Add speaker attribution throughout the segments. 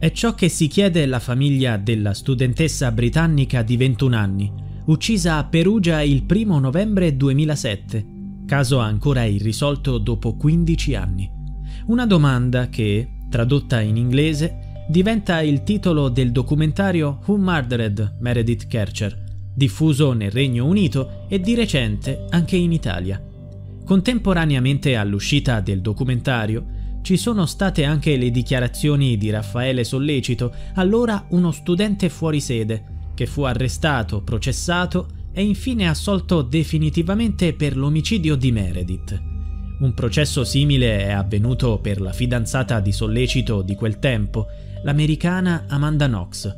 Speaker 1: È ciò che si chiede la famiglia della studentessa britannica di 21 anni, uccisa a Perugia il 1 novembre 2007, caso ancora irrisolto dopo 15 anni. Una domanda che, tradotta in inglese, diventa il titolo del documentario Who Murdered Meredith Kercher, diffuso nel Regno Unito e di recente anche in Italia. Contemporaneamente all'uscita del documentario, ci sono state anche le dichiarazioni di Raffaele Sollecito, allora uno studente fuori sede, che fu arrestato, processato e infine assolto definitivamente per l'omicidio di Meredith. Un processo simile è avvenuto per la fidanzata di sollecito di quel tempo, l'americana Amanda Knox.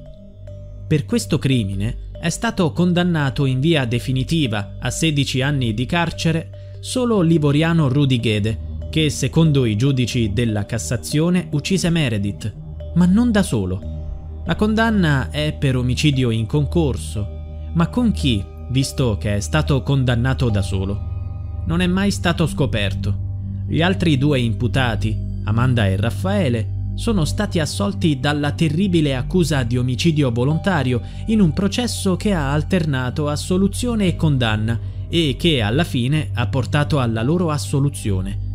Speaker 1: Per questo crimine è stato condannato in via definitiva a 16 anni di carcere solo l'ivoriano Rudy Gede, che secondo i giudici della Cassazione uccise Meredith, ma non da solo. La condanna è per omicidio in concorso, ma con chi, visto che è stato condannato da solo? Non è mai stato scoperto. Gli altri due imputati, Amanda e Raffaele, sono stati assolti dalla terribile accusa di omicidio volontario in un processo che ha alternato assoluzione e condanna e che alla fine ha portato alla loro assoluzione.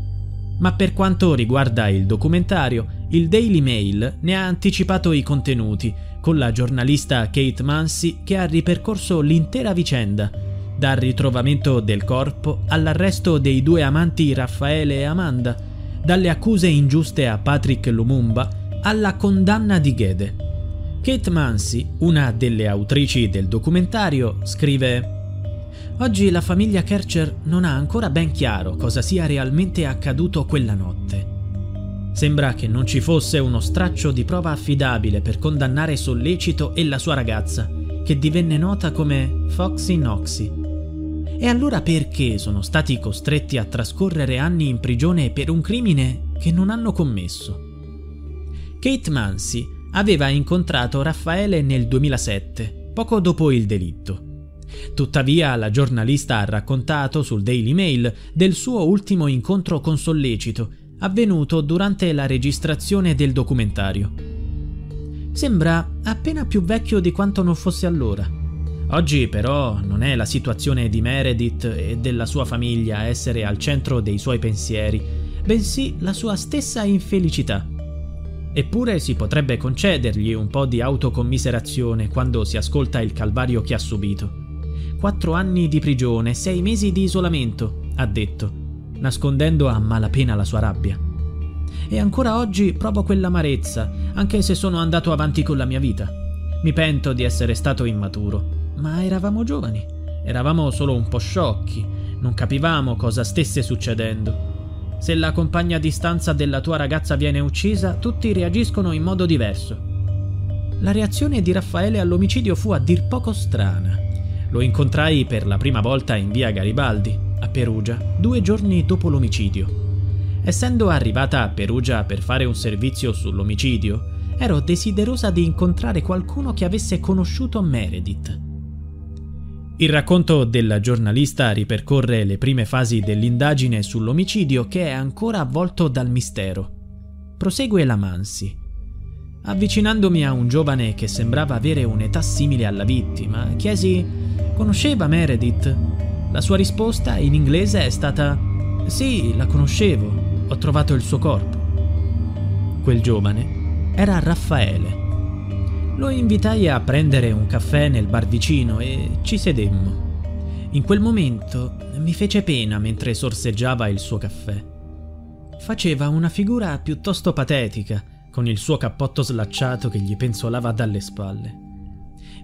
Speaker 1: Ma per quanto riguarda il documentario, il Daily Mail ne ha anticipato i contenuti, con la giornalista Kate Mansi che ha ripercorso l'intera vicenda, dal ritrovamento del corpo all'arresto dei due amanti Raffaele e Amanda, dalle accuse ingiuste a Patrick Lumumba alla condanna di Gede. Kate Mansi, una delle autrici del documentario, scrive Oggi la famiglia Kercher non ha ancora ben chiaro cosa sia realmente accaduto quella notte. Sembra che non ci fosse uno straccio di prova affidabile per condannare Sollecito e la sua ragazza, che divenne nota come Foxy Noxy. E allora perché sono stati costretti a trascorrere anni in prigione per un crimine che non hanno commesso? Kate Mansi aveva incontrato Raffaele nel 2007, poco dopo il delitto. Tuttavia la giornalista ha raccontato sul Daily Mail del suo ultimo incontro con Sollecito avvenuto durante la registrazione del documentario. Sembra appena più vecchio di quanto non fosse allora. Oggi però non è la situazione di Meredith e della sua famiglia a essere al centro dei suoi pensieri, bensì la sua stessa infelicità. Eppure si potrebbe concedergli un po' di autocommiserazione quando si ascolta il calvario che ha subito. Quattro anni di prigione, sei mesi di isolamento, ha detto nascondendo a malapena la sua rabbia. E ancora oggi provo quell'amarezza, anche se sono andato avanti con la mia vita. Mi pento di essere stato immaturo, ma eravamo giovani, eravamo solo un po' sciocchi, non capivamo cosa stesse succedendo. Se la compagna di stanza della tua ragazza viene uccisa, tutti reagiscono in modo diverso. La reazione di Raffaele all'omicidio fu a dir poco strana. Lo incontrai per la prima volta in via Garibaldi a Perugia due giorni dopo l'omicidio. Essendo arrivata a Perugia per fare un servizio sull'omicidio, ero desiderosa di incontrare qualcuno che avesse conosciuto Meredith. Il racconto della giornalista ripercorre le prime fasi dell'indagine sull'omicidio che è ancora avvolto dal mistero. Prosegue la Mansi. Avvicinandomi a un giovane che sembrava avere un'età simile alla vittima, chiesi: Conosceva Meredith? La sua risposta in inglese è stata Sì, la conoscevo, ho trovato il suo corpo. Quel giovane era Raffaele. Lo invitai a prendere un caffè nel bar vicino e ci sedemmo. In quel momento mi fece pena mentre sorseggiava il suo caffè. Faceva una figura piuttosto patetica, con il suo cappotto slacciato che gli penzolava dalle spalle.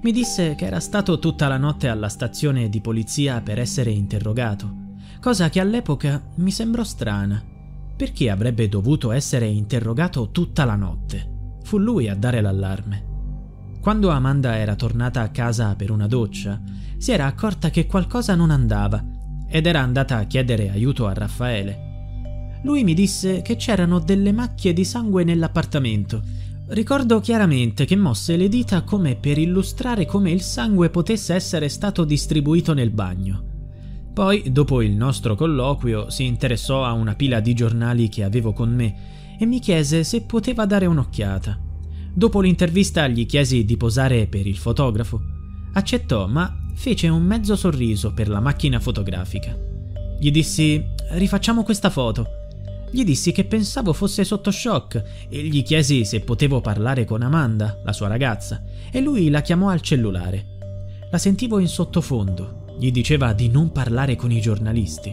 Speaker 1: Mi disse che era stato tutta la notte alla stazione di polizia per essere interrogato, cosa che all'epoca mi sembrò strana. Perché avrebbe dovuto essere interrogato tutta la notte? Fu lui a dare l'allarme. Quando Amanda era tornata a casa per una doccia, si era accorta che qualcosa non andava ed era andata a chiedere aiuto a Raffaele. Lui mi disse che c'erano delle macchie di sangue nell'appartamento. Ricordo chiaramente che mosse le dita come per illustrare come il sangue potesse essere stato distribuito nel bagno. Poi, dopo il nostro colloquio, si interessò a una pila di giornali che avevo con me e mi chiese se poteva dare un'occhiata. Dopo l'intervista gli chiesi di posare per il fotografo. Accettò, ma fece un mezzo sorriso per la macchina fotografica. Gli dissi: Rifacciamo questa foto. Gli dissi che pensavo fosse sotto shock e gli chiesi se potevo parlare con Amanda, la sua ragazza, e lui la chiamò al cellulare. La sentivo in sottofondo, gli diceva di non parlare con i giornalisti.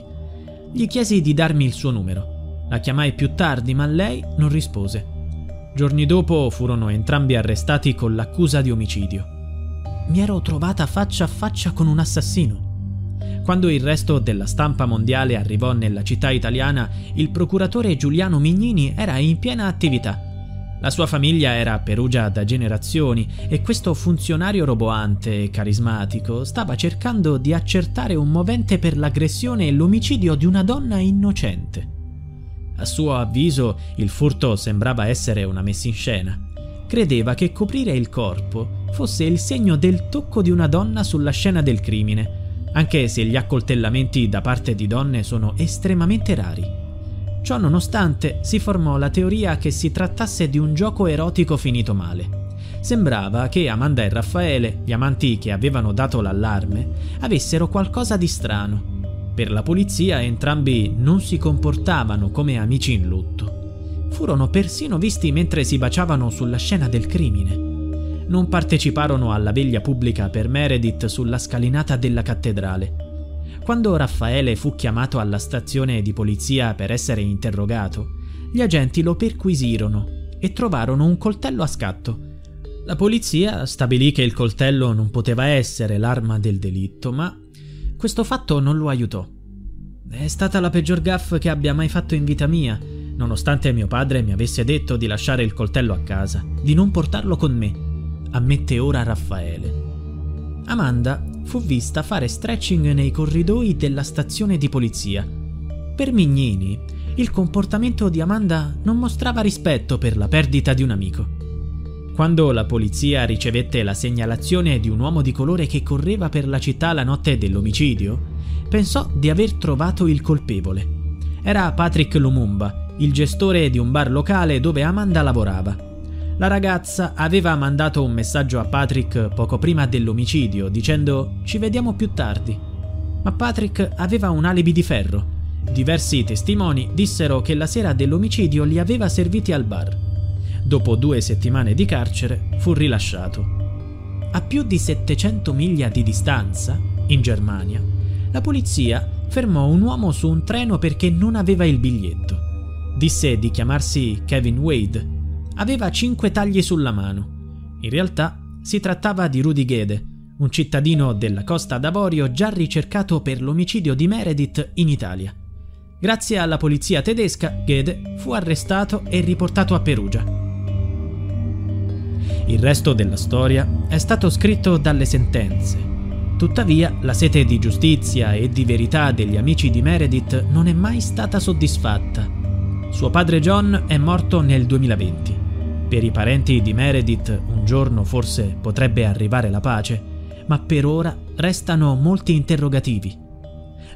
Speaker 1: Gli chiesi di darmi il suo numero. La chiamai più tardi, ma lei non rispose. Giorni dopo furono entrambi arrestati con l'accusa di omicidio. Mi ero trovata faccia a faccia con un assassino. Quando il resto della stampa mondiale arrivò nella città italiana, il procuratore Giuliano Mignini era in piena attività. La sua famiglia era a Perugia da generazioni e questo funzionario roboante e carismatico stava cercando di accertare un movente per l'aggressione e l'omicidio di una donna innocente. A suo avviso il furto sembrava essere una messa in scena. Credeva che coprire il corpo fosse il segno del tocco di una donna sulla scena del crimine anche se gli accoltellamenti da parte di donne sono estremamente rari. Ciò nonostante, si formò la teoria che si trattasse di un gioco erotico finito male. Sembrava che Amanda e Raffaele, gli amanti che avevano dato l'allarme, avessero qualcosa di strano. Per la polizia entrambi non si comportavano come amici in lutto. Furono persino visti mentre si baciavano sulla scena del crimine non parteciparono alla veglia pubblica per Meredith sulla scalinata della cattedrale. Quando Raffaele fu chiamato alla stazione di polizia per essere interrogato, gli agenti lo perquisirono e trovarono un coltello a scatto. La polizia stabilì che il coltello non poteva essere l'arma del delitto, ma questo fatto non lo aiutò. È stata la peggior gaffe che abbia mai fatto in vita mia, nonostante mio padre mi avesse detto di lasciare il coltello a casa, di non portarlo con me ammette ora Raffaele. Amanda fu vista fare stretching nei corridoi della stazione di polizia. Per Mignini, il comportamento di Amanda non mostrava rispetto per la perdita di un amico. Quando la polizia ricevette la segnalazione di un uomo di colore che correva per la città la notte dell'omicidio, pensò di aver trovato il colpevole. Era Patrick Lumumba, il gestore di un bar locale dove Amanda lavorava. La ragazza aveva mandato un messaggio a Patrick poco prima dell'omicidio dicendo ci vediamo più tardi. Ma Patrick aveva un alibi di ferro. Diversi testimoni dissero che la sera dell'omicidio li aveva serviti al bar. Dopo due settimane di carcere fu rilasciato. A più di 700 miglia di distanza, in Germania, la polizia fermò un uomo su un treno perché non aveva il biglietto. Disse di chiamarsi Kevin Wade aveva cinque tagli sulla mano. In realtà si trattava di Rudy Gede, un cittadino della Costa d'Avorio già ricercato per l'omicidio di Meredith in Italia. Grazie alla polizia tedesca, Gede fu arrestato e riportato a Perugia. Il resto della storia è stato scritto dalle sentenze. Tuttavia, la sete di giustizia e di verità degli amici di Meredith non è mai stata soddisfatta. Suo padre John è morto nel 2020 per i parenti di Meredith un giorno forse potrebbe arrivare la pace, ma per ora restano molti interrogativi.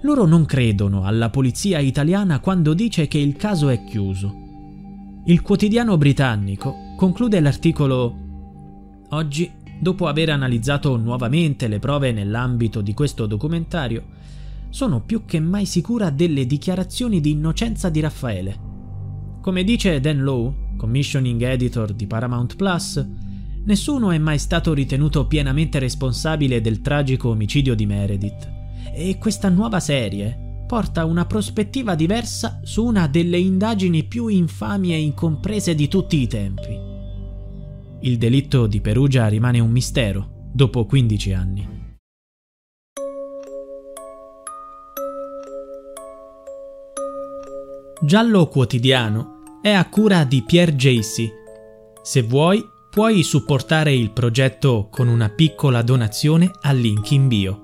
Speaker 1: Loro non credono alla polizia italiana quando dice che il caso è chiuso. Il quotidiano britannico conclude l'articolo Oggi, dopo aver analizzato nuovamente le prove nell'ambito di questo documentario, sono più che mai sicura delle dichiarazioni di innocenza di Raffaele. Come dice Dan Lowe, commissioning editor di Paramount Plus, nessuno è mai stato ritenuto pienamente responsabile del tragico omicidio di Meredith e questa nuova serie porta una prospettiva diversa su una delle indagini più infami e incomprese di tutti i tempi. Il delitto di Perugia rimane un mistero dopo 15 anni. Giallo Quotidiano è a cura di Pierre Jacy. Se vuoi, puoi supportare il progetto con una piccola donazione al link in bio.